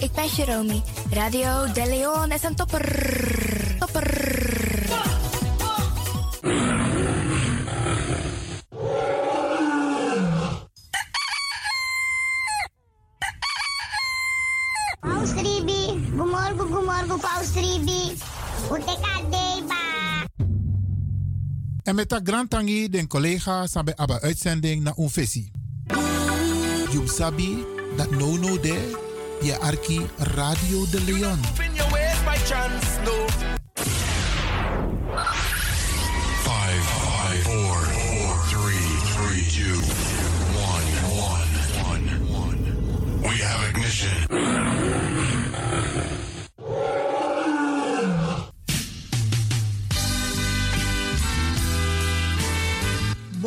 ik ben Jeromy. Radio De Leon is een topper. Topper. Paus Ribi, gumorgo gumorgo Paus Ribi. Utekadeba. En met dat grand tangi den collega sabe aba uitzending na unfesi. You sabi dat no no de je arki Radio de Leon. Five, five, four, four, three, three, two, one, one, one, one. We have ignition.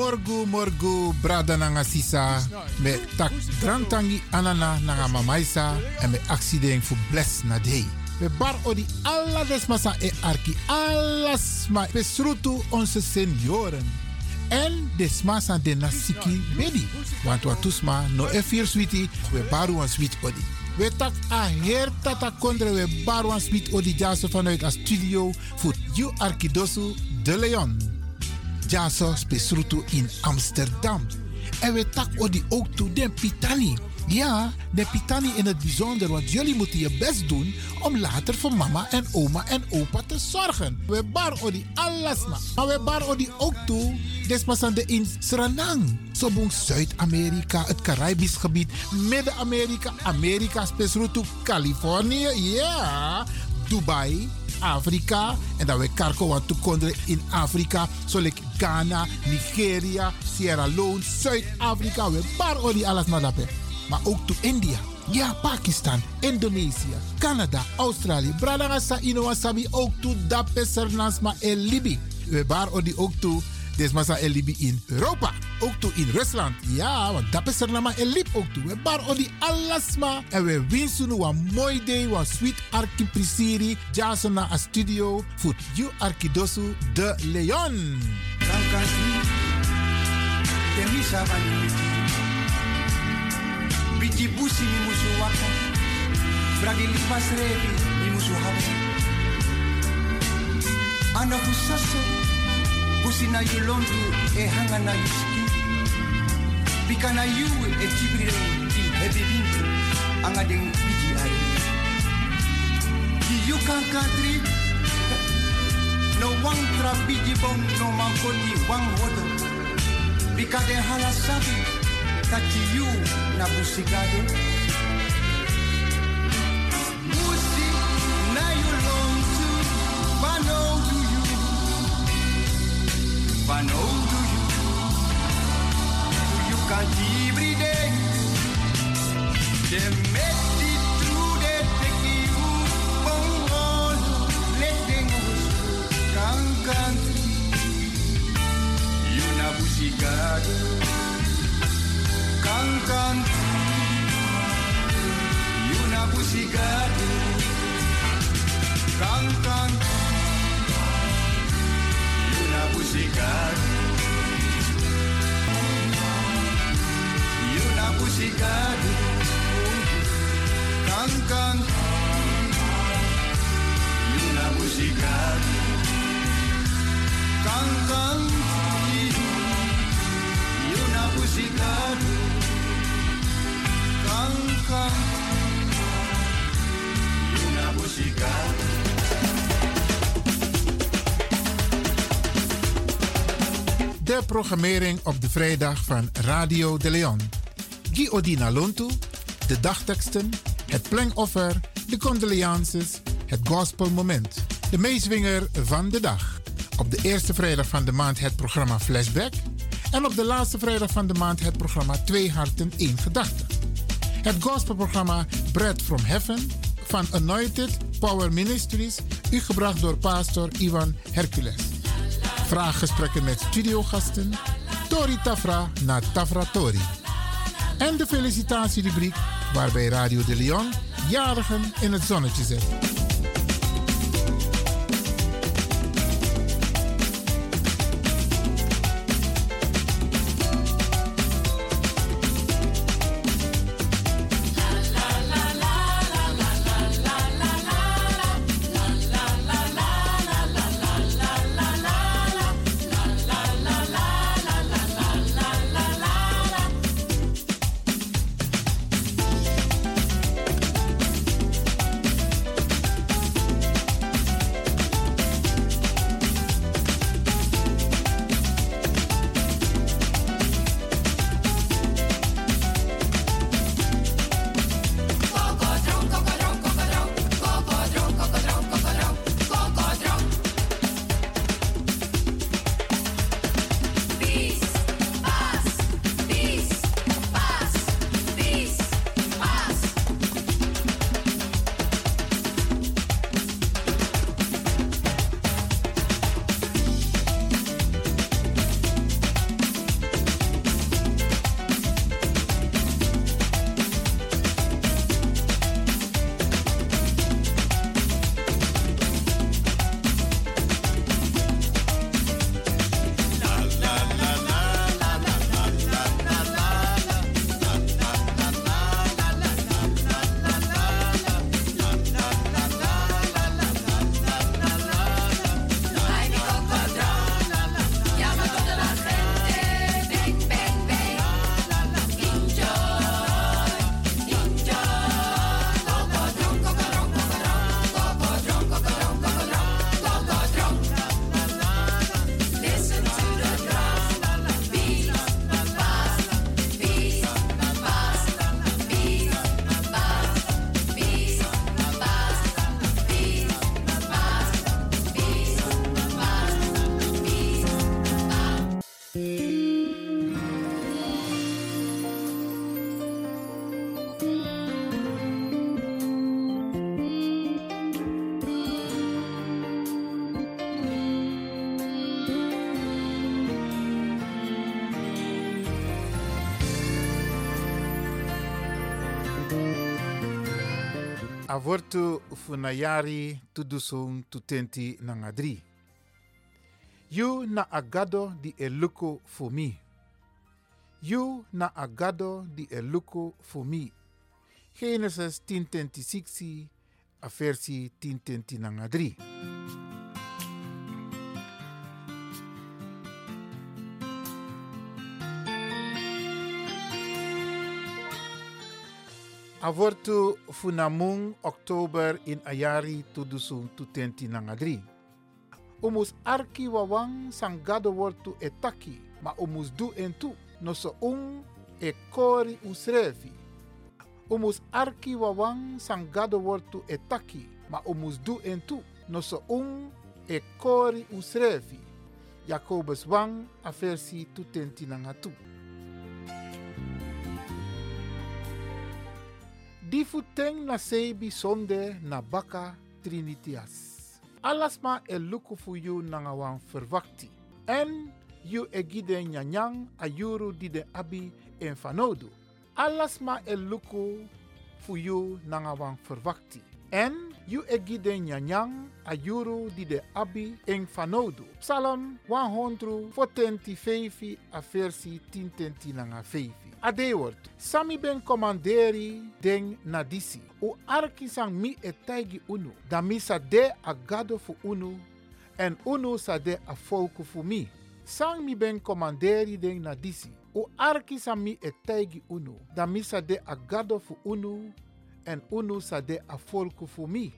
Morgu morgu brada nanga sisa me tak grand tangi anana nanga mamaisa en me accident fu bless na day. We bar odi alla desmasa e arki alles ma besrutu onze senioren. En desmasa de nasiki bedi. Want wat tusma no e sweetie, we baru een sweet odi. We tak a her tata kondre we baru een sweet odi jaso vanuit a studio voor you arkidosu de Leon. Jaso spesrutu in Amsterdam. En we tak odi ook toe den pitani. Ja, de pitani in het bijzonder, want jullie moeten je best doen om later voor mama en oma en opa te zorgen. We bar odi alles na. Maar we bar odi ook toe, despasande in Suriname. Sobong Zuid-Amerika, het Caribisch gebied, Midden-Amerika, Amerika, spesrutu Californië, ja, Dubai, Afrika. En dat we karko wat toekonderen in Afrika. Zoals Ghana, Nigeria, Sierra Leone, Zuid-Afrika. We bar alles maar daarbij. Maar ook to India. Ja, Pakistan, Indonesië, Canada, Australië. Bradangasa Inowasabi ook to dape Sernasma en Libi. We ook Desmasa en Libi in Europa. Ook toe in Rusland. Ja, want dat is er nama en lip ook toe. We bar odi alasma. En we winsten een mooi day. Een sweet arki prisiri. Jason na a studio. Voor you arkidosu de Leon. Biti Busi ni musu waka, Bragi lipas revi ni musu hawa. Ana fusaso, Busi na yulondu e hanga na yuski. Bika na yu e tibire di hebi bintu, anga deng biji ai. Ki yu kankatri, no wang tra biji bom no mankoti wang wodo. Bika de hala sabi, taki yu na busigado. Bano to you. You can every day. De metti tu de teki u bongol. Let dengos kankan. You na busigado. Kankan. You na busigado. Kankan. You na busigado. You na busigado. Kankan. You na busigado. Kankan. You na busigado. Kankan. You na busigado. De programmering op de vrijdag van Radio de Leon. Guy Odina Lontu, de dagteksten, het plengoffer, de condolences, het gospelmoment. De meeswinger van de dag. Op de eerste vrijdag van de maand het programma Flashback. En op de laatste vrijdag van de maand het programma Twee Harten, één Gedachte. Het gospelprogramma Bread from Heaven van Anointed Power Ministries, u gebracht door pastor Ivan Hercules. Vraaggesprekken met studiogasten, Tori Tafra na Tafra Tori. En de felicitatierubriek waarbij Radio de Leon jarigen in het zonnetje zet. Avortu funayari tudusung tutenti nangadri. You na agado di eluko fumi. You na agado di eluko fumi. Genesis 10:26 a versie 10:10 Avortu funamung oktober in ayari tudusung tutenti nangadri. Umus arki wawang sangado wortu etaki, ma umus du entu, no so un e kori usrevi. Umus arki wawang sangado wortu etaki, ma umus du entu, no so un e kori usrevi. Jacobus wang a versi tutenti nangatu. Di futeng na sebi sonde na baka trinitias. Alasma e luku fu yu verwakti. En yu e gide nyanyang a yuru di de abi en fanodu. Alasma e luku fu yu verwakti. En yu e gide nyanyang a yuru di de abi en fanodu. Psalm 145 a versi 10 nanga 5. Adeword, sami ben komanderi den nadisi. U arki sang mi e taigi unu. Da mi sa de a gado fu unu. En unu sa de a folku fu mi. Sang mi ben komanderi den nadisi. U arki sang mi e taigi unu. Da mi sa de a gado fu unu. En unu sa de a folku fu mi.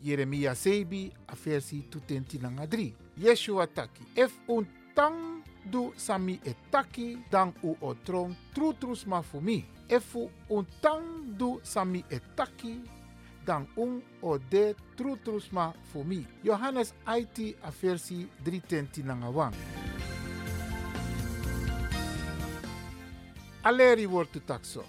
Jeremia sebi a versi tutenti nanga 3. Yeshua taki. If un tang du sami e taki dan u o tron trutrus ma fu mi. Efu un tang du sami e taki dan un o de trutrus ma fu mi. Johannes IT a versi 310 nanga wang. Aleri wordt takso.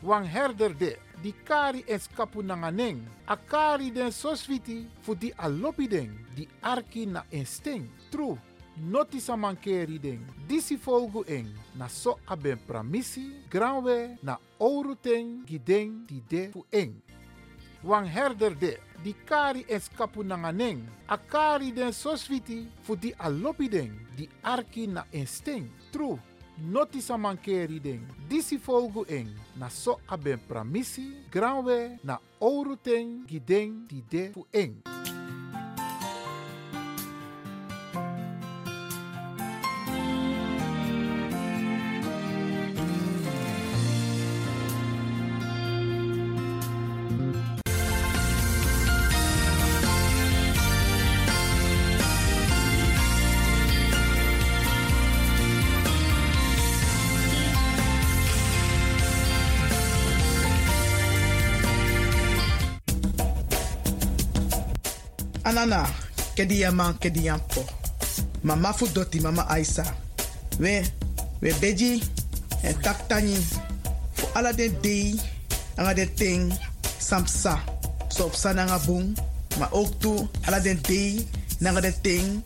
Wang herder de, di kari es kapu nanganeng. A kari den sosviti fu di alopideng, di arki na instinct. True, noti sa mankeri den. Disi folgu eng, na so aben pramisi, granwe na ouro ten giden di de fu eng. Wang herder de, di kari es kapu nanganeng. A kari den sosviti fu di alopideng, di arki na instinct. True, noti sa mankeri den. Disi folgu eng, na so aben pramisi, granwe na ouro ten giden di de fu eng. Anana, kedi ya man, kedi ya po. Mama fu doti, mama Aisa. We, we beji, en tak tani. Fu ala den dei, anga den ting, samsa. So op sa nanga boom. Maar ook toe, ala den dei, nanga den ting,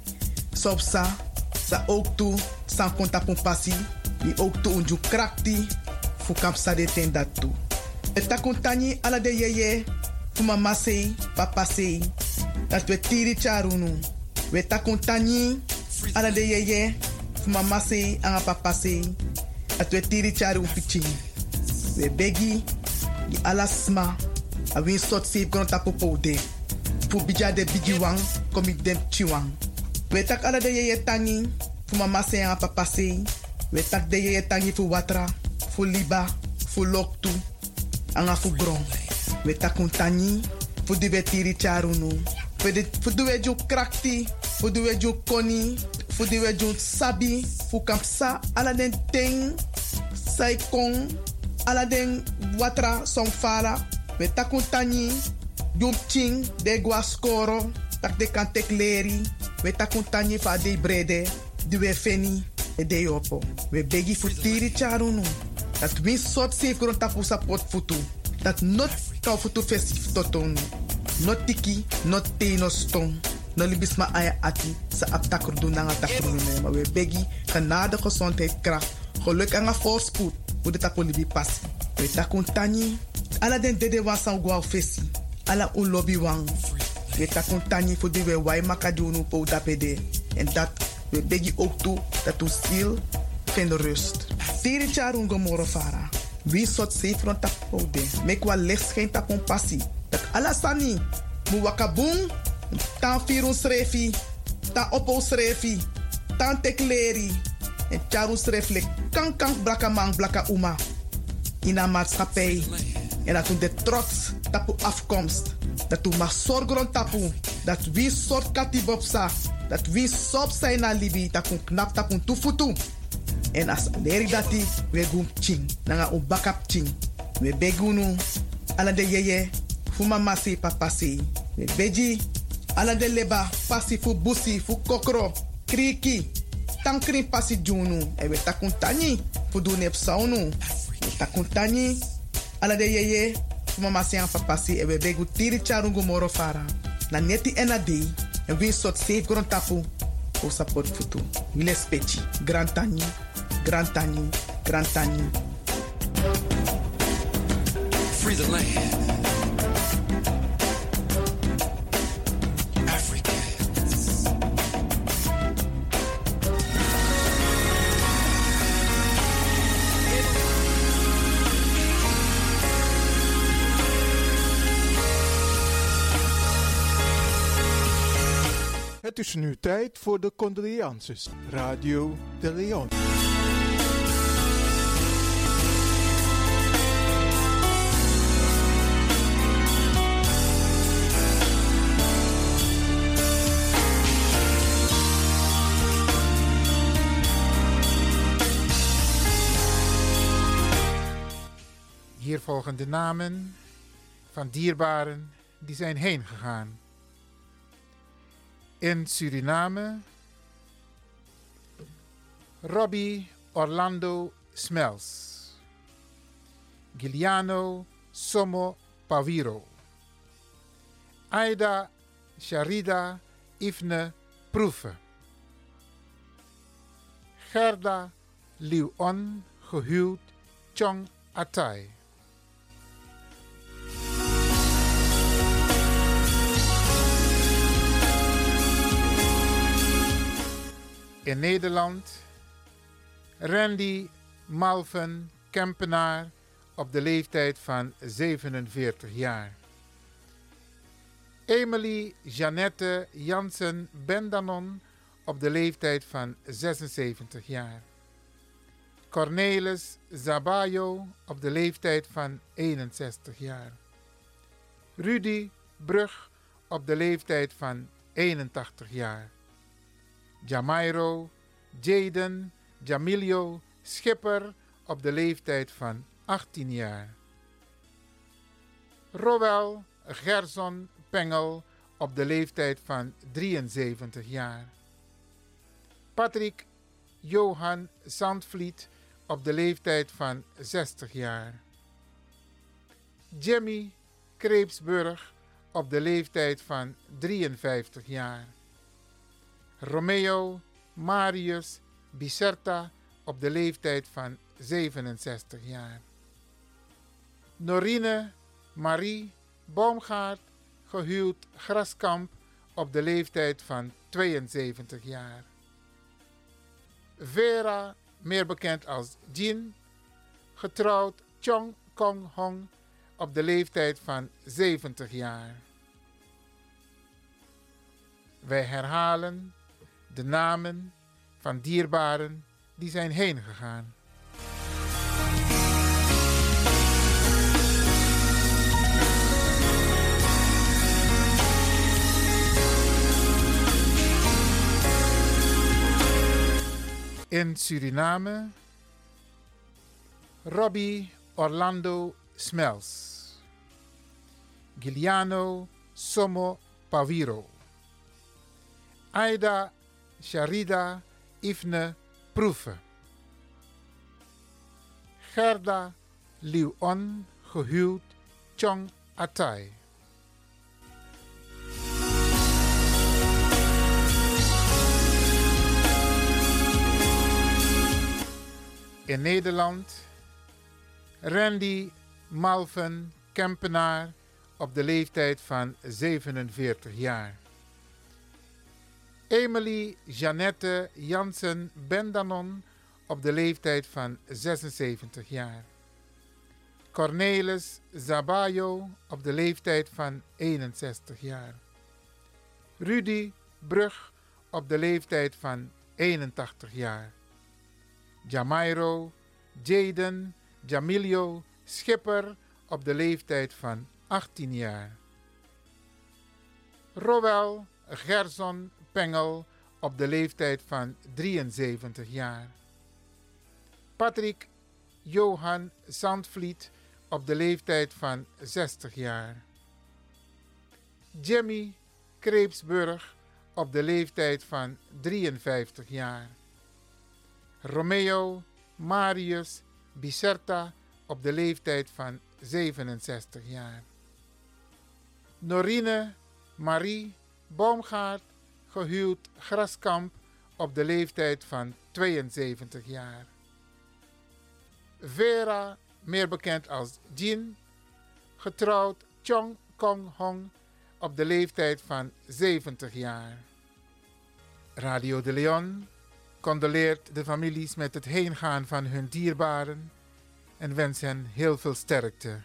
so op sa. Sa ook toe, san konta pon pasi. Di ook toe unju krakti, fu kapsa de ten dat toe. Et takuntani ala de yeye, fu mama sei, papa sei. Dat we tiri charunu. We takuntani ala de yeye, mama sei, anga papa sei. Dat we tiri charu pichi. We begi, di ala sma, a win sot sip kono tapu poude. Fu bija de bigi wang, komi dem chiwang. We tak ala de yeye tangi, fu mama sei, anga papa sei. We tak de yeye tangi fu watra, fu liba, fu loktu, anga fu gron. We takuntani, fu di charunu. We ju krakti, we ju koni, we ju sabi, fu kapsa ala den ting, sai kong, ala den watra som fala. We takuntani, de gua skoro, tak de kan tek leri. We takuntani fa de brede, di we feni, e de yopo. We begi fu tiri charunu. Dat win sot safe tapu sa pot futu. Dat not kau futu festif totonu. Not tiki, not te no stong. No libis ma aya ati sa aptakur doen nanga takur doen. Maar we begi genade gezondheid kracht. Geluk en voorspoed. Hoe de tapu libi pas. We takun tani. Ala den dede wan san gwa fesi. Ala un lobby wan. We takun tani die we wai makadunu po dapede. En dat we begi ook toe dat u stil vinden rust. Tiri charun gomoro fara. Wie sot safe front tap pode. Mek wa licht geen passie. Dat ala sani. Mu wakabung. Tan firun srefi. Tan opo srefi. Tan tekleri. En charun sreflek. Kan kan blaka man blaka uma. In een maatschappij. En dat u de trots tapu afkomst. Dat u mag zorgen tapu. Dat wie soort katibopsa. Dat wie sop zijn na libi. Dat kun knap tapu tufutu. En as leri we gum ching. Nanga un backup ching. We begunu. Ala de yeye. Fuma masi papasi. We beji. Ala de leba. Pasi fu busi. Fu kokro. Kriki. Tankri pasi junu. E we takun tani. Fu du nep saunu. We takun tani. Ala de yeye. Fuma masi an papasi. E we begu tiri charungu moro fara. Na neti ena dei. En we sot safe gron tapu. O support futu. Wile speci. Grand tani. Grand tani. Grand tani. Free the land. Het is nu tijd voor de condolences. Radio de Leon. Hier volgen de namen van dierbaren die zijn heen gegaan. In Suriname, Robbie Orlando Smels, Giuliano Somo Paviro, Aida Sharida Ifne Proeven, Gerda Liuon gehuwd Chong Atai. In Nederland Randy Malven Kempenaar op de leeftijd van 47 jaar. Emily Jeannette Jansen Bendanon op de leeftijd van 76 jaar. Cornelis Zabayo op de leeftijd van 61 jaar. Rudy Brug op de leeftijd van 81 jaar. Jamairo Jaden Jamilio Schipper op de leeftijd van 18 jaar. Rowel Gerson Pengel op de leeftijd van 73 jaar. Patrick Johan Zandvliet op de leeftijd van 60 jaar. Jimmy Kreepsburg op de leeftijd van 53 jaar. Romeo Marius Bicerta op de leeftijd van 67 jaar. Norine Marie Boomgaard, gehuwd Graskamp op de leeftijd van 72 jaar. Vera, meer bekend als Jin, getrouwd Chong Kong Hong op de leeftijd van 70 jaar. Wij herhalen de namen van dierbaren die zijn heen gegaan. In Suriname, Robbie Orlando Smels, Giuliano Somo Paviro, Aida Sharida Ifne Proeven, Gerda Liuon gehuwd Chong Atai. In Nederland Randy Malven Kempenaar op de leeftijd van 47 jaar. Emily Jeannette Jansen Bendanon op de leeftijd van 76 jaar. Cornelis Zabayo op de leeftijd van 61 jaar. Rudy Brug op de leeftijd van 81 jaar. Jamairo Jaden Jamilio Schipper op de leeftijd van 18 jaar. Rowel Gerson Pengel op de leeftijd van 73 jaar. Patrick Johan Zandvliet op de leeftijd van 60 jaar. Jimmy Kreepsburg op de leeftijd van 53 jaar. Romeo Marius Bicerta op de leeftijd van 67 jaar. Norine Marie Boomgaard, gehuwd Graskamp op de leeftijd van 72 jaar. Vera, meer bekend als Jin, getrouwd Chong Kong Hong op de leeftijd van 70 jaar. Radio de Leon condoleert de families met het heengaan van hun dierbaren en wens hen heel veel sterkte.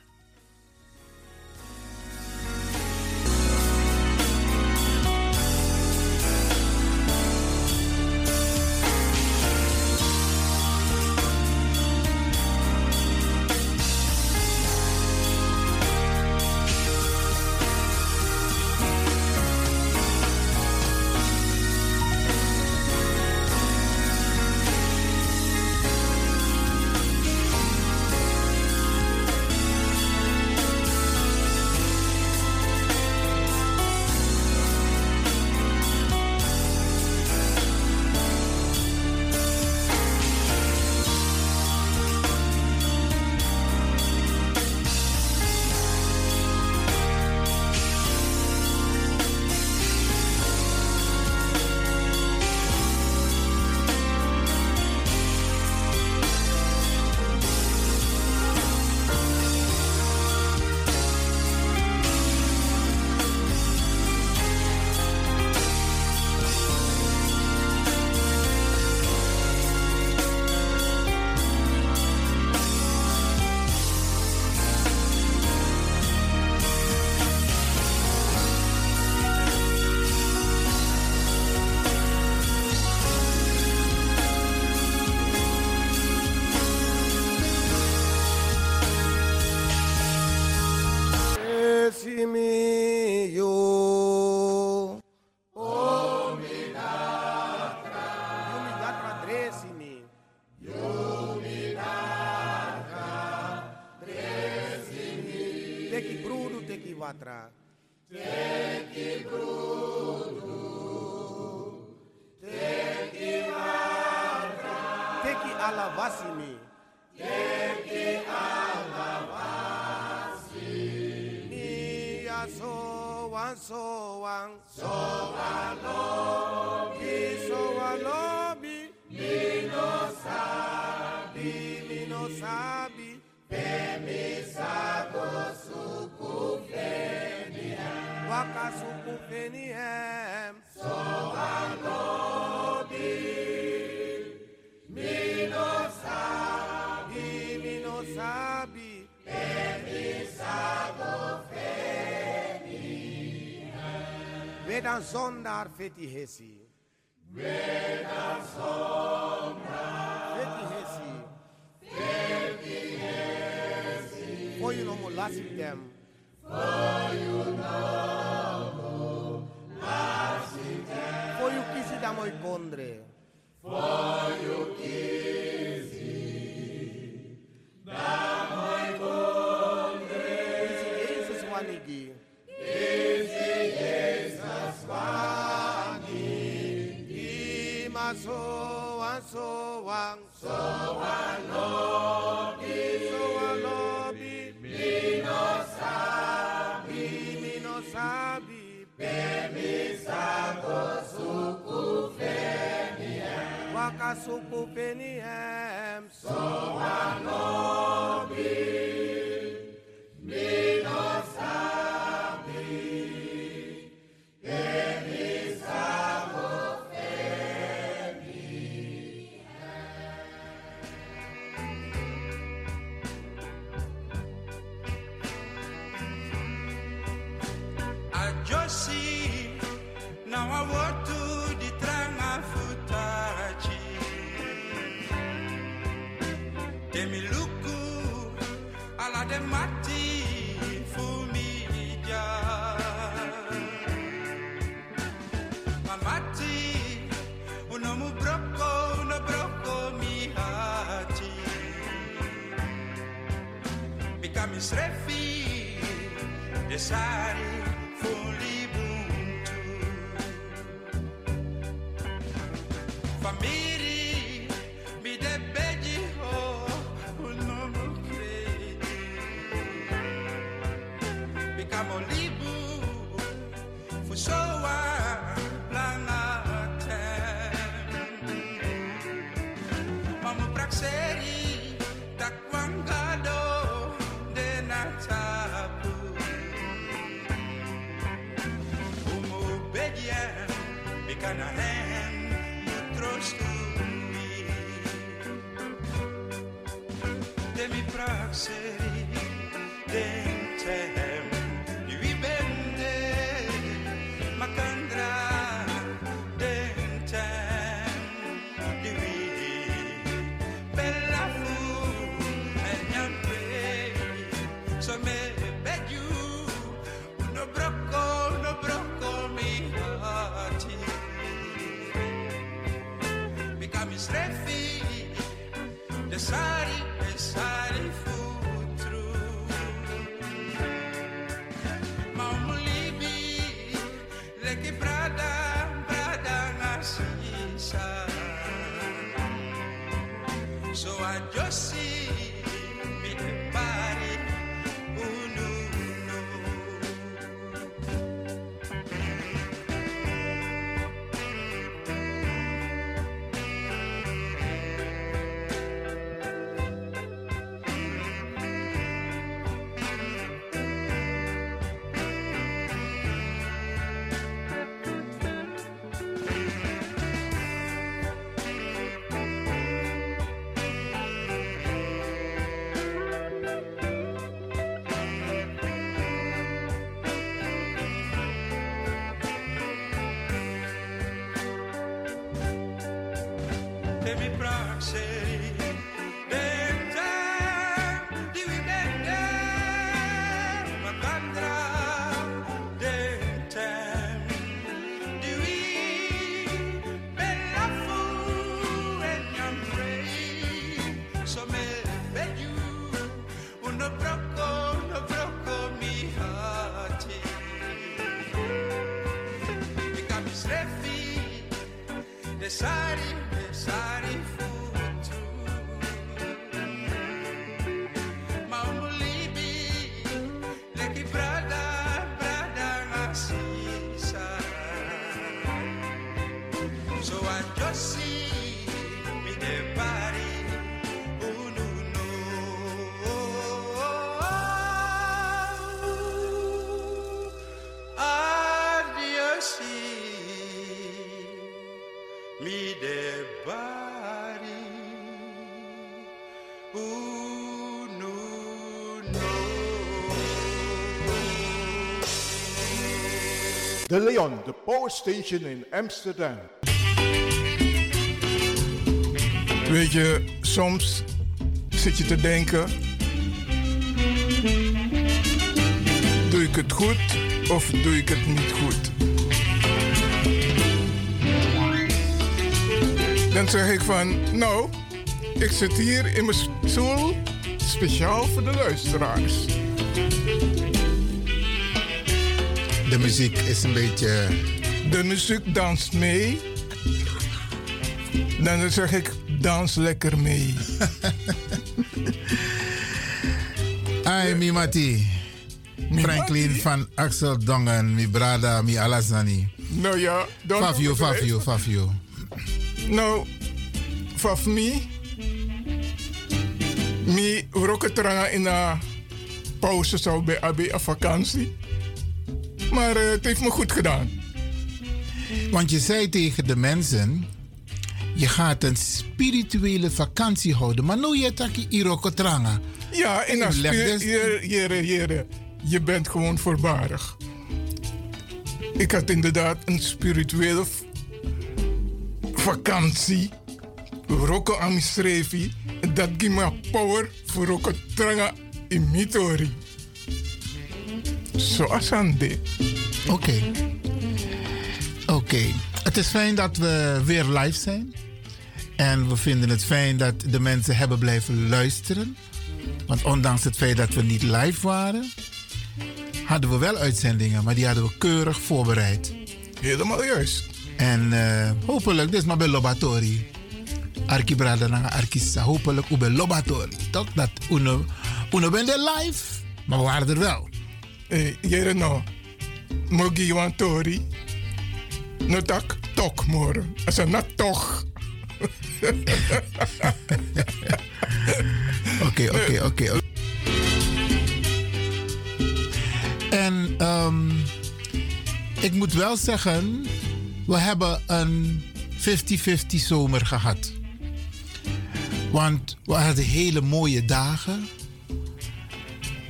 atrás. sonra Zonlar fethihesi. Fenihem. Waka Shiny, shiny fool. Leon, de Power Station in Amsterdam. Weet je, soms zit je te denken: doe ik het goed of doe ik het niet goed? Dan zeg ik van, nou, ik zit hier in mijn stoel speciaal voor de luisteraars. De muziek is een beetje. De muziek danst mee. Dan zeg ik, dans lekker mee. Ai, mi mati. Franklin van Axel Dongen, mi brada, mi alasani. Nou ja, dan. Fafio, Fafio, Fafio. Nou, faf me. Mi roketranga in een pauze zou bij AB een vakantie. Maar uh, het heeft me goed gedaan. Want je zei tegen de mensen, je gaat een spirituele vakantie houden. Maar nu je taki irokotranga. Ja, in een jere, jere, je bent gewoon voorbarig. Ik had inderdaad een spirituele vakantie. Roko amisrevi. Dat geeft me power voor roko tranga in mitori. Zoals aan. Oké. Oké. Het is fijn dat we weer live zijn. En we vinden het fijn dat de mensen hebben blijven luisteren. Want ondanks het feit dat we niet live waren, hadden we wel uitzendingen, maar die hadden we keurig voorbereid. Helemaal juist. En uh, hopelijk, dit is maar bij Lobatori. Arki Brada na Arkisa. Hopelijk bij Lobatori. Toch dat uno, uno ben live, maar we waren er wel. Hey, jere no. Mogi wan tori. No tak tok moro. Asa na toch. Oké, oké, oké. En um, ik moet wel zeggen, we hebben een 50-50 zomer gehad. Want we hadden hele mooie dagen.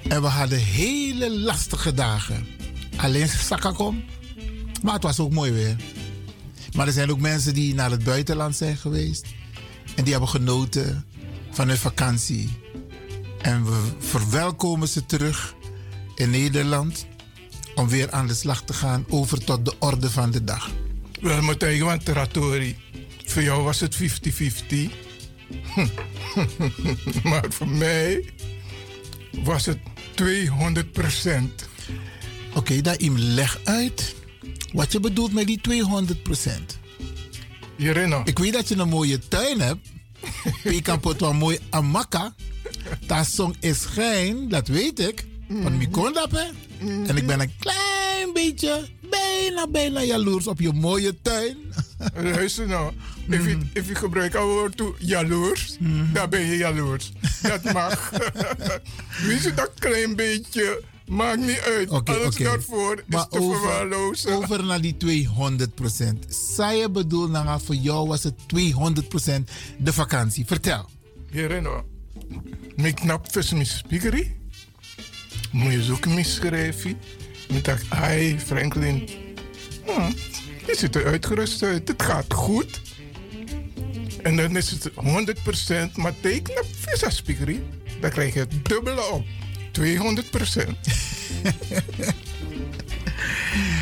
En we hadden hele lastige dagen. Alleen Sakakom. Maar het was ook mooi weer. Maar er zijn ook mensen die naar het buitenland zijn geweest. En die hebben genoten van hun vakantie. En we verwelkomen ze terug in Nederland. Om weer aan de slag te gaan over tot de orde van de dag. Wel, Matthijs, want Teratori. Voor jou was het 50-50. maar voor mij was het 200 procent. Oké, okay, daar im leg uit wat je bedoelt met die 200 procent. Ik weet dat je een mooie tuin hebt. Je kan pot wel mooi amaka. Dat song is geen, dat weet ik. Van kon dat, hè? En ik ben een klein beetje, bijna, bijna jaloers op je mooie tuin. Luister nou. If je, if je gebruikt het woord toe jaloers, dan ben je jaloers. Dat mag. Weet je dat klein beetje Maakt niet uit. Okay, Alles okay. daarvoor maar is te over, verwaarlozen. Over naar die 200 procent. Zij bedoel, nou, voor jou was het 200 procent de vakantie. Vertel. Hierino. Mijn knap vis mijn speakerie. Moet je zoeken misschrijven. Ik dacht, hi Franklin. Hm, je ziet er uitgerust uit. Het gaat goed. En dan is het 100% maar teken op visa. Dan krijg je het dubbele op. 200 procent.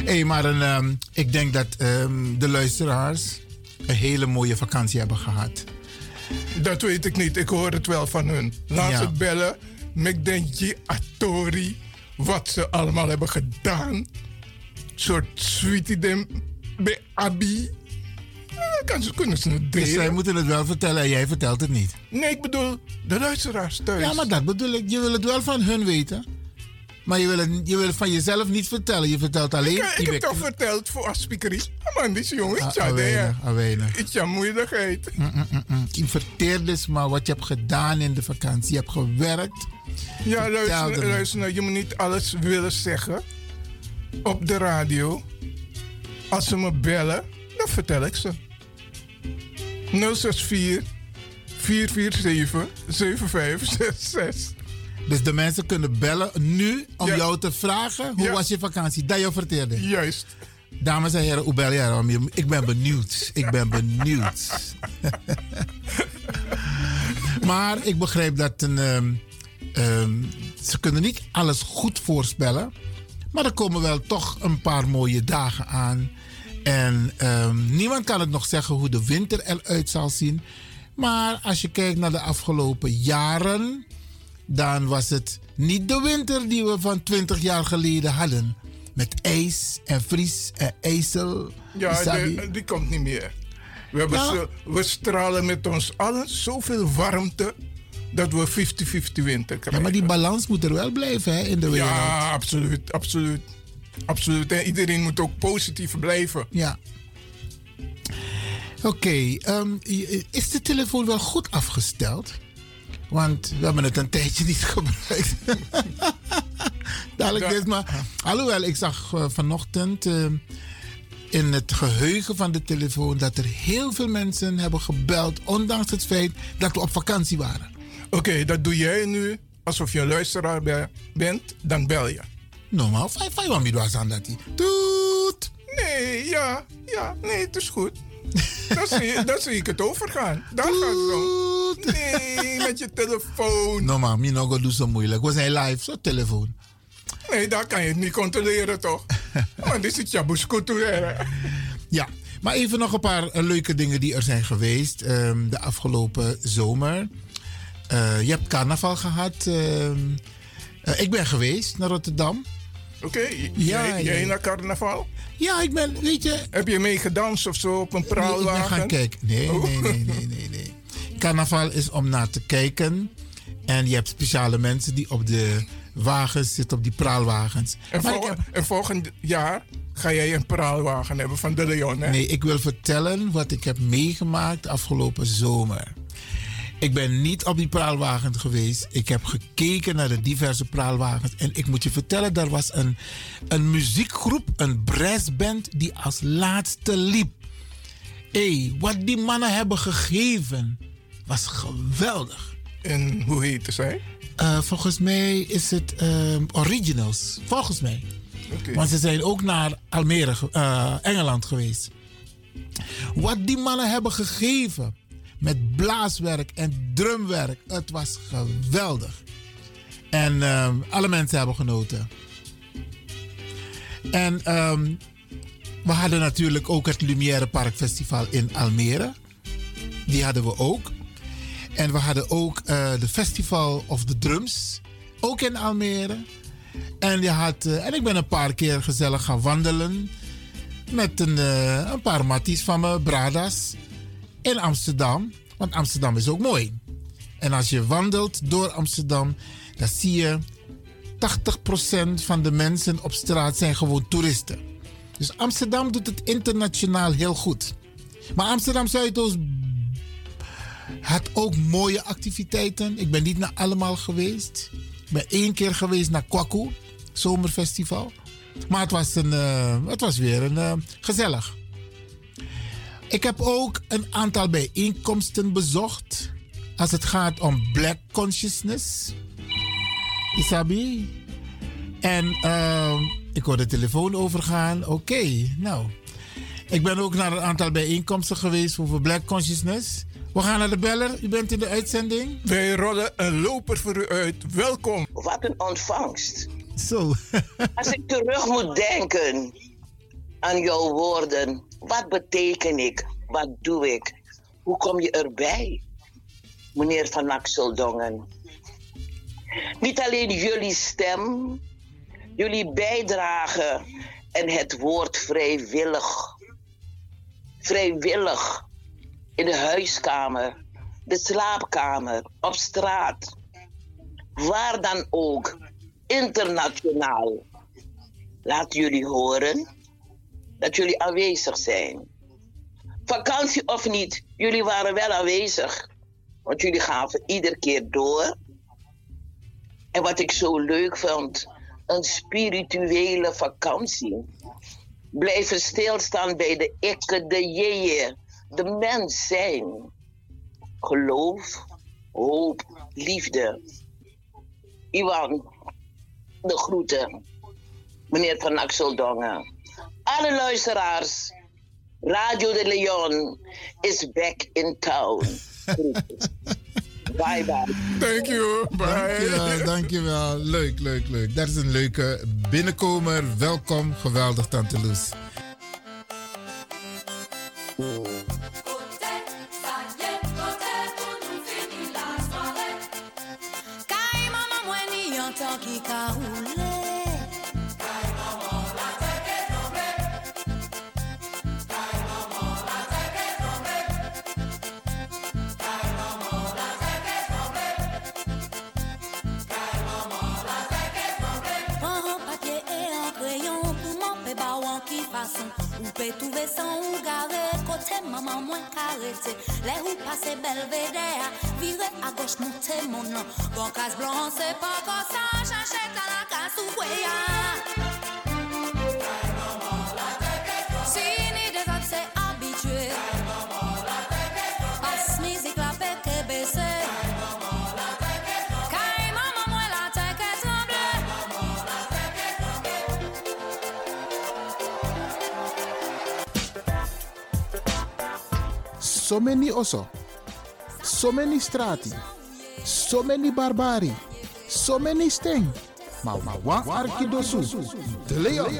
hey, maar een, um, ik denk dat um, de luisteraars een hele mooie vakantie hebben gehad. Dat weet ik niet. Ik hoor het wel van hun. Laat ja. ze bellen. Je Atori. Wat ze allemaal hebben gedaan. soort sweetie bij Abi. Kan ze, kunnen ze het delen. Dus zij moeten het wel vertellen en jij vertelt het niet. Nee, ik bedoel de luisteraars thuis. Ja, maar dat bedoel ik. Je wil het wel van hun weten. Maar je wil, het, je wil het van jezelf niet vertellen. Je vertelt alleen... Ik, ik heb toch verteld voor aspikerie. Ah, man, die jongen. Ah, ah, weinig. Iets aan moeilijkheid. Mm, mm, mm, mm. Je verteert dus maar wat je hebt gedaan in de vakantie. Je hebt gewerkt. Ja, luister, luister nou. Je moet niet alles willen zeggen. Op de radio. Als ze me bellen, dan vertel ik ze. 064 447 7566. Dus de mensen kunnen bellen nu om jou te vragen hoe was je vakantie? Dat je vertelde. Juist. Dames en heren, hoe bel je Ik ben benieuwd. Ik ben benieuwd. maar ik begrijp dat een, um, um, ze kunnen niet alles goed voorspellen. Maar er komen wel toch een paar mooie dagen aan. En um, niemand kan het nog zeggen hoe de winter eruit zal zien. Maar als je kijkt naar de afgelopen jaren, dan was het niet de winter die we van 20 jaar geleden hadden. Met ijs en vries en ijzel. Ja, die, die komt niet meer. We, hebben zo, we stralen met ons allen zoveel warmte dat we 50-50 winter krijgen. Ja, maar die balans moet er wel blijven hè, in de wereld. Ja, absoluut, absoluut. Absoluut. En iedereen moet ook positief blijven. Ja. Oké, okay, um, is de telefoon wel goed afgesteld? Want we hebben het een tijdje niet gebruikt. Dadelijk is maar. Alhoewel, ik zag uh, vanochtend uh, in het geheugen van de telefoon dat er heel veel mensen hebben gebeld, ondanks het feit dat we op vakantie waren. Oké, okay, dat doe jij nu alsof je een luisteraar bent, dan bel je. Normaal, fai fai wa mi do asanda ti. Toet! ja, ja, nee, het is goed. dan, zie, dan zie ik het overgaan. Dan gaat het zo. Nee, met je telefoon. No man, mi no go doen zo moeilijk. We zijn live, zo telefoon. Nee, daar kan je het niet controleren toch? Want dit is het Ja, maar even nog een paar uh, leuke dingen die er zijn geweest um, de afgelopen zomer. Uh, je hebt carnaval gehad. Uh, ik ben geweest naar Rotterdam. Oké, okay, ja, jij, jij naar carnaval? Ja, ik ben, weet je... Heb je mee gedanst of zo op een praalwagen? Nee, ik ben gaan kijken. Nee, oh. nee, nee, nee, nee, nee. Carnaval is om naar te kijken. En je hebt speciale mensen die op de wagens zitten, op die praalwagens. En, vol heb... en volgend jaar ga jij een praalwagen hebben van de Leon, hè? Nee, ik wil vertellen wat ik heb meegemaakt afgelopen zomer. Ik ben niet op die praalwagen geweest. Ik heb gekeken naar de diverse praalwagens. En ik moet je vertellen, daar was een, een muziekgroep, een brassband, die als laatste liep. Hé, hey, wat die mannen hebben gegeven, was geweldig. En hoe heette zij? Uh, volgens mij is het uh, Originals. Volgens mij. Okay. Want ze zijn ook naar Almere, uh, Engeland geweest. Wat die mannen hebben gegeven met blaaswerk en drumwerk. Het was geweldig. En um, alle mensen hebben genoten. En um, we hadden natuurlijk ook het Lumière Park Festival in Almere. Die hadden we ook. En we hadden ook uh, de Festival of the Drums. Ook in Almere. En, je had, uh, en ik ben een paar keer gezellig gaan wandelen. Met een, uh, een paar matties van me, Bradas in Amsterdam. Want Amsterdam is ook mooi. En als je wandelt door Amsterdam, dan zie je 80% van de mensen op straat zijn gewoon toeristen. Dus Amsterdam doet het internationaal heel goed. Maar Amsterdam Zuidoost had ook mooie activiteiten. Ik ben niet naar allemaal geweest. Ik ben één keer geweest naar Kwaku, zomerfestival. Maar het was, een, uh, het was weer een, uh, gezellig. Ik heb ook een aantal bijeenkomsten bezocht als het gaat om black consciousness. Isabi. En uh, ik hoor de telefoon overgaan. Oké, okay, nou. Ik ben ook naar een aantal bijeenkomsten geweest over black consciousness. We gaan naar de beller. U bent in de uitzending. Wij rollen een loper voor u uit. Welkom. Wat een ontvangst. Zo. als ik terug moet denken aan jouw woorden. Wat beteken ik? Wat doe ik? Hoe kom je erbij, meneer Van Axeldongen? Niet alleen jullie stem, jullie bijdrage en het woord vrijwillig. Vrijwillig in de huiskamer, de slaapkamer, op straat, waar dan ook, internationaal. Laat jullie horen dat jullie aanwezig zijn. Vakantie of niet, jullie waren wel aanwezig. Want jullie gaven iedere keer door. En wat ik zo leuk vond, een spirituele vakantie. Blijven stilstaan bij de ikke, de jeeën, de mens zijn. Geloof, hoop, liefde. Iwan, de groeten. Meneer Van Axeldongen alle luisteraars. Radio de Leon is back in town. bye bye. Thank you. Bye. Dankjewel, dankjewel. Leuk, leuk, leuk. Dat is een leuke binnenkomer. Welkom. Geweldig, Tante Loes. Ou pe touve san ou gare Kote maman mwen karete Le ou pase belvedere Vire a goch moute monon Bon kas blan se pa konsan Chache kalaka sou kweya so many oso, so many strati, so many barbari, so many sting. Maar ma wan arkidosu, de leon.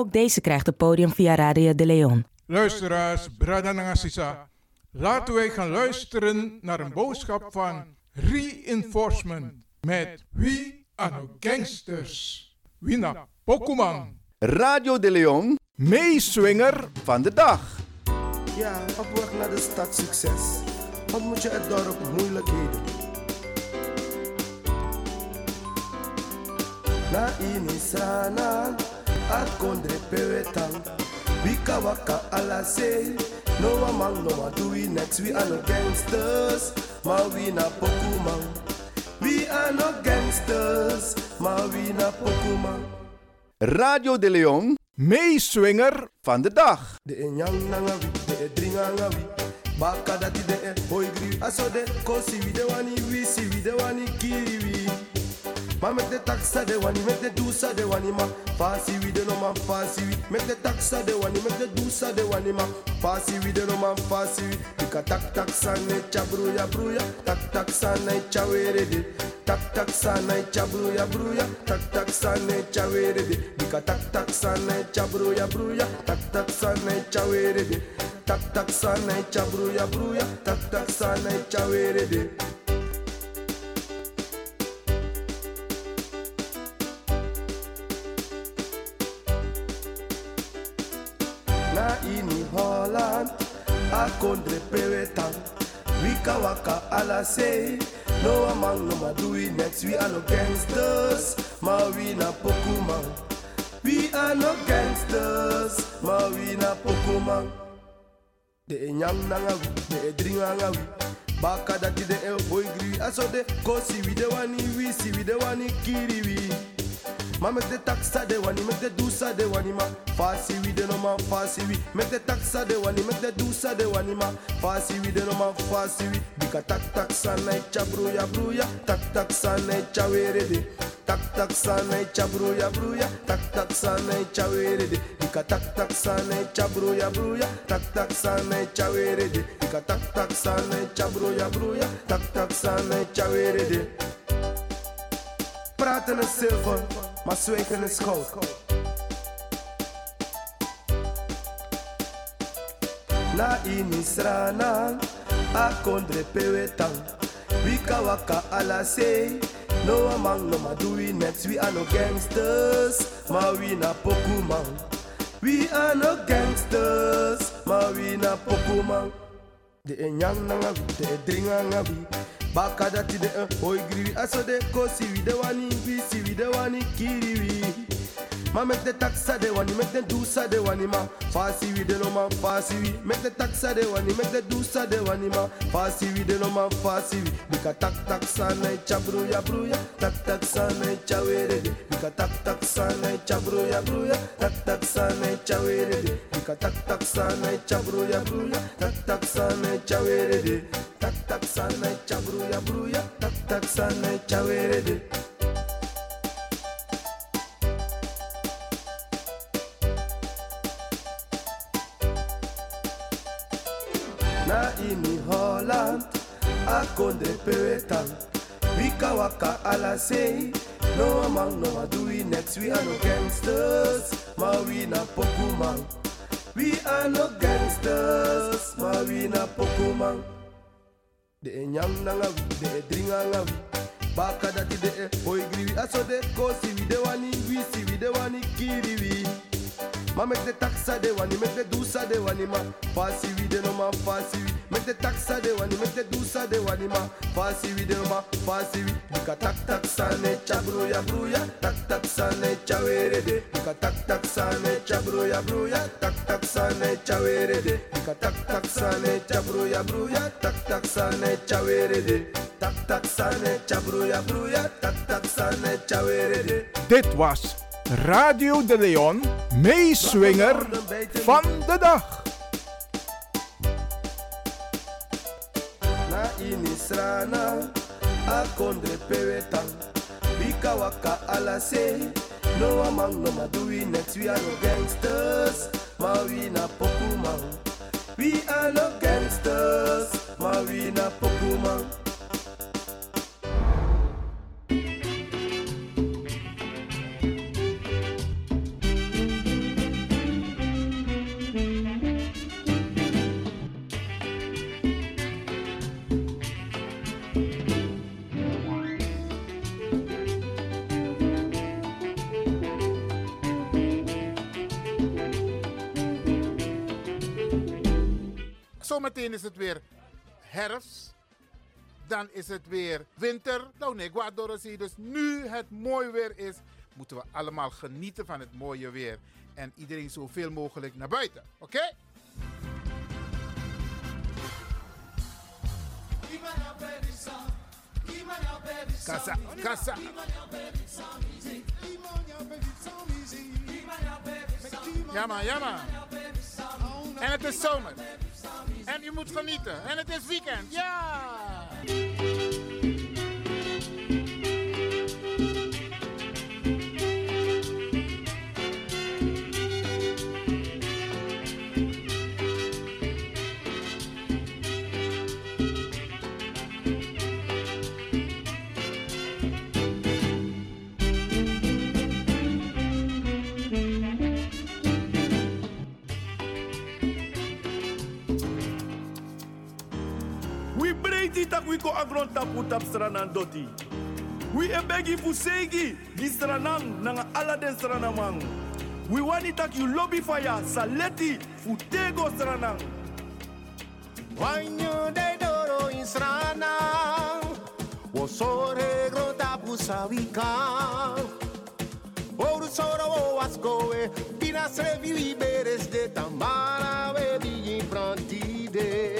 Ook deze krijgt het podium via Radio de Leon. Luisteraars, Brada Nangasisa. Laten wij gaan luisteren naar een boodschap van reinforcement met Wie Ano Gangsters. Wina Pokuman. Radio de Leon. Meeswinger van de dag. Ja, op weg naar de stad succes. Wat moet je het dorp moeilijkheden? Na inisana at kondre pewetan Wika waka ala say No one man no one do we next. We are no gangsters. Ma we na pokuman We are no gangsters. Ma we na pokuman Radio de Leon. Meeswinger. Van de dag. De enyang nanga wi De e dringa nga wi. Baka dati de e boy gri. Aso de kosi wi de wani wisi wi de wani kiri wi Ma Ma make the taxa de wani, make the dusa de wani ma. Fasi we de no man, fasi we. Make the taxa de wani, make the dusa de wani ma. Fasi we de no man, fasi we. Ika tak tak sane cha bruya bruya. Tak tak sane cha were de. Tak tak sane cha bruya bruya. Tak tak sane cha were de. Ika tak tak sane cha bruya bruya. Tak tak sane cha were de. Tak tak sane cha bruya bruya. Tak tak sane cha were de. Kondre pewetan wika waka ala say no among no ma do it next we are no gangsters. Ma we na pokuman we are no gangsters. Ma we na pokuman de enyang nanga wi de edringa nga wi baka dati de e boy gri aso de kosi wi de wani wi si wi de wani kiri wi Ma make the taxa de wani, make the de wani ma. Fasi we de no fasi we. Make the taxa de wani, make the de wani ma. Fasi we de no fasi we. Bika tak tak sa na cha bruya bruya. Tak tak sa na cha were de. Tak tak sa na cha bruya bruya. Tak tak sa na cha were de. Bika tak tak sa na cha bruya bruya. Tak tak sa na cha were de. Bika tak tak sa na cha bruya bruya. Tak tak sa na cha were de. Praten is zilver, maar zwijgen is goud. Na inisrana, a kondre pewetan. Wika waka ala say, no among no ma do we are no gangsters, ma we na pokuman. We are no gangsters, ma we na pokuman. De enyang nanga wi, de dringa nga wi. Baka dati de eh, hoi griwi aso de kosi wi de wani wi si wi de wani kiri wi. Ma make the taxa de wani, make the dusa de wani ma. Fasi wi de no ma, fasi wi. Make the taxa de wani, make the dusa de wani ma. Fasi wi de no ma, fasi wi. Bika tak tak sa na cha bruya bruya. Tak tak sa na cha were de. Bika tak tak sa na cha bruya bruya. Tak tak sa na cha were de. Bika tak tak sa na cha bruya bruya. Tak tak sa na cha were de. Tak tak sa na cha bruya bruya. Tak tak sa na cha were a kondre pewetan wika waka ala no among no do we next we are no gangsters. Ma we na pokuman we are no gangsters. Ma we na pokuman de enyang nanga wi de edringa nga wi. Baka dati de boy griwi aso de kosi wi de wani wi si wi de wani kiri wi. Ma make the taxa de wani, make the dusa de wani ma. Fasi we de no ma, fasi we. Make the taxa de wani, make the de wani ma. Fasi de no ma, fasi we. Dika tak tak sa ne cha bruya bruya. Tak tak sa ne cha were de. Dika tak tak sa ne cha bruya bruya. Tak tak sa ne cha were de. Tak tak cha bruya bruya. Tak tak cha de. Tak tak cha bruya bruya. Tak tak cha were de. Dit was Radio de Leon, meeswinger van de dag. Inisrana a kondre pewetan wika waka ala say no among no ma do we next we are no gangsters. Ma we na pokuman we are no gangsters. Ma we Zometeen is het weer herfst. Dan is het weer winter. Nou nee, Guadalajara Dus nu het mooi weer is, moeten we allemaal genieten van het mooie weer. En iedereen zoveel mogelijk naar buiten. Oké? Kassa, kassa. Ja man. En het is zomer. En je moet genieten. En het is weekend. Ja! Ko agron tapu tap stranan doti. We e begi fu segi di stranang nanga ala den stranamang. We wani tak you lobby fire saleti fu tego stranang. Wanyo de doro in stranang. Wo sore gro tapu sawika. Ouro soro o ascoe, pina se vivi beres de tamara we bi imprantide.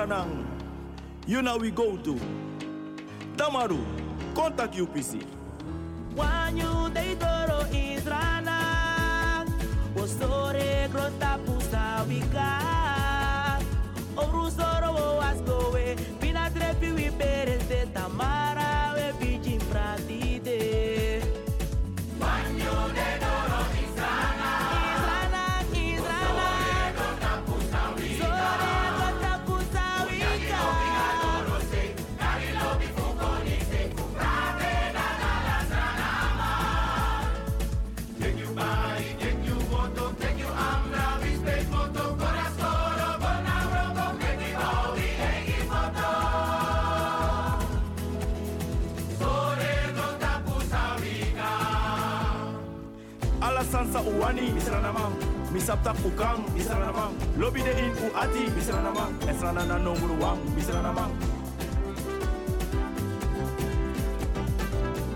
Paranang, you know we go to. Tamaru. contact UPC. Wanyu grota pusta wika. Orusoro was we de Tamara, we. misaptak ukam misana namang lobi de in u ati misana namang esana na nonguru wang misana namang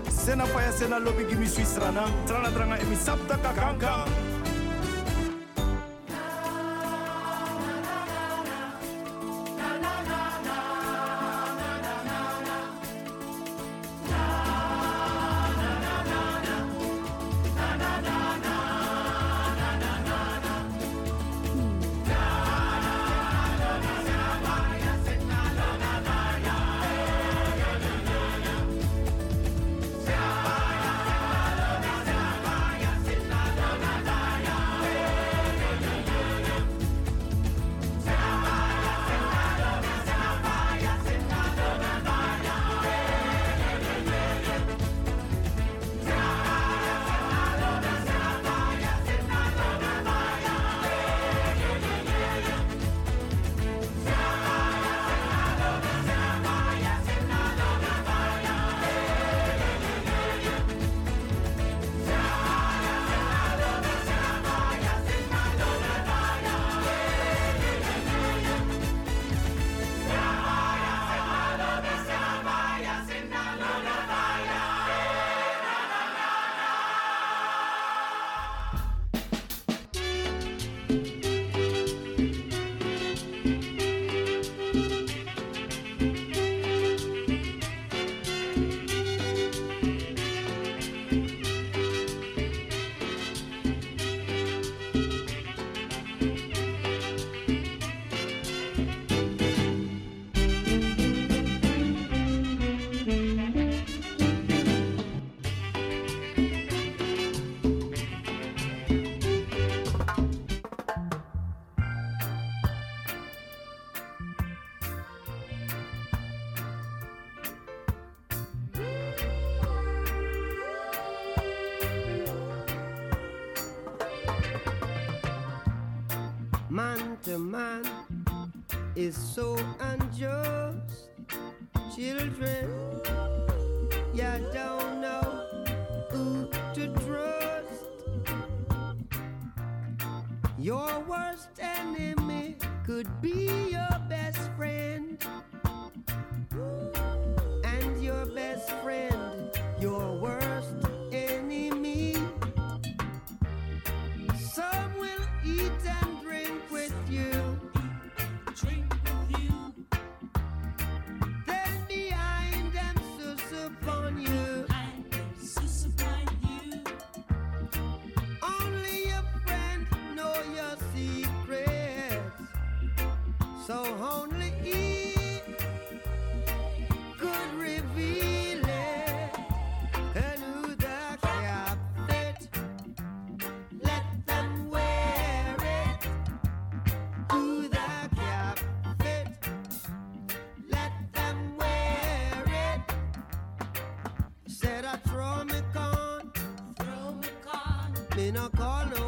sena faya sena lobi gimi suis rana trana tranga emi saptaka kankang is so Me no call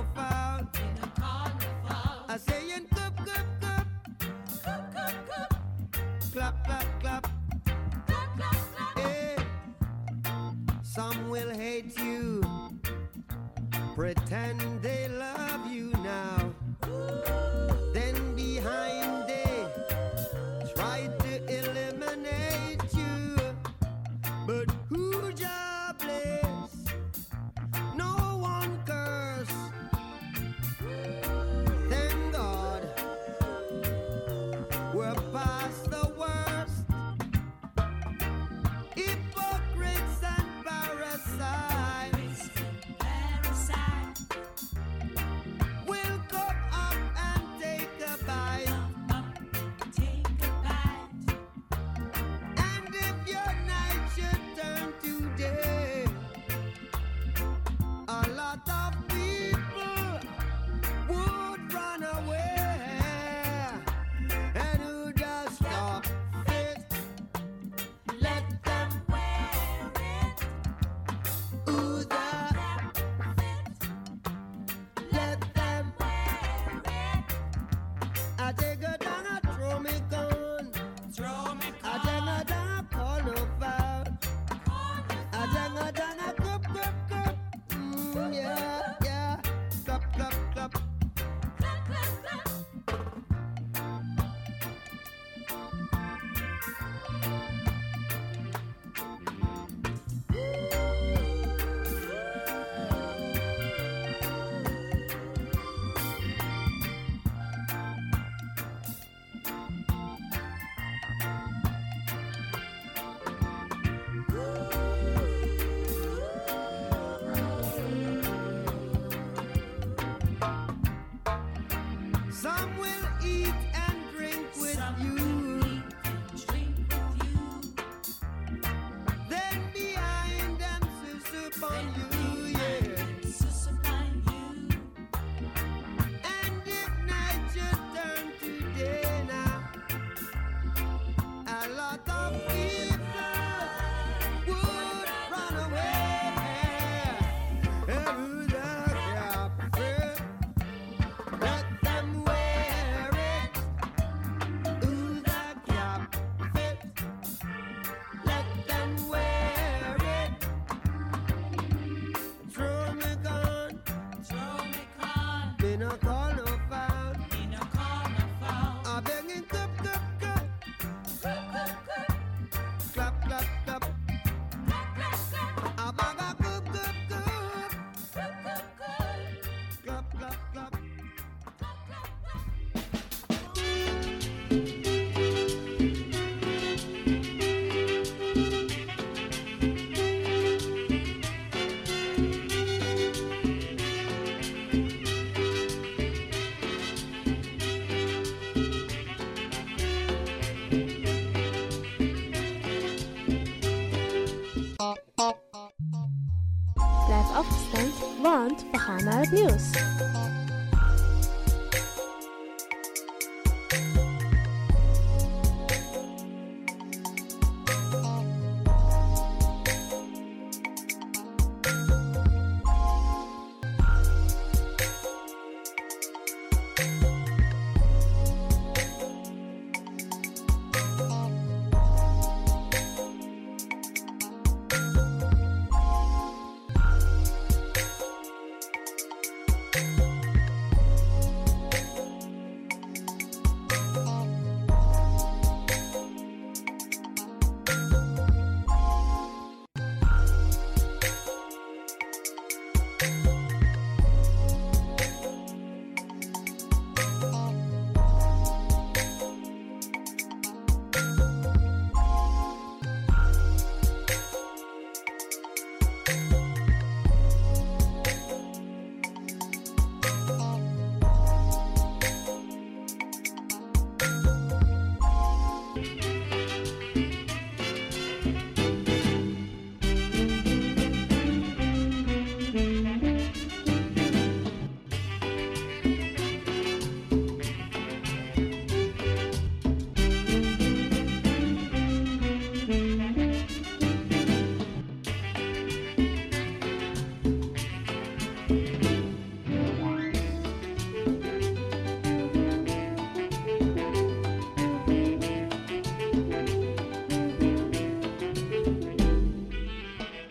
News.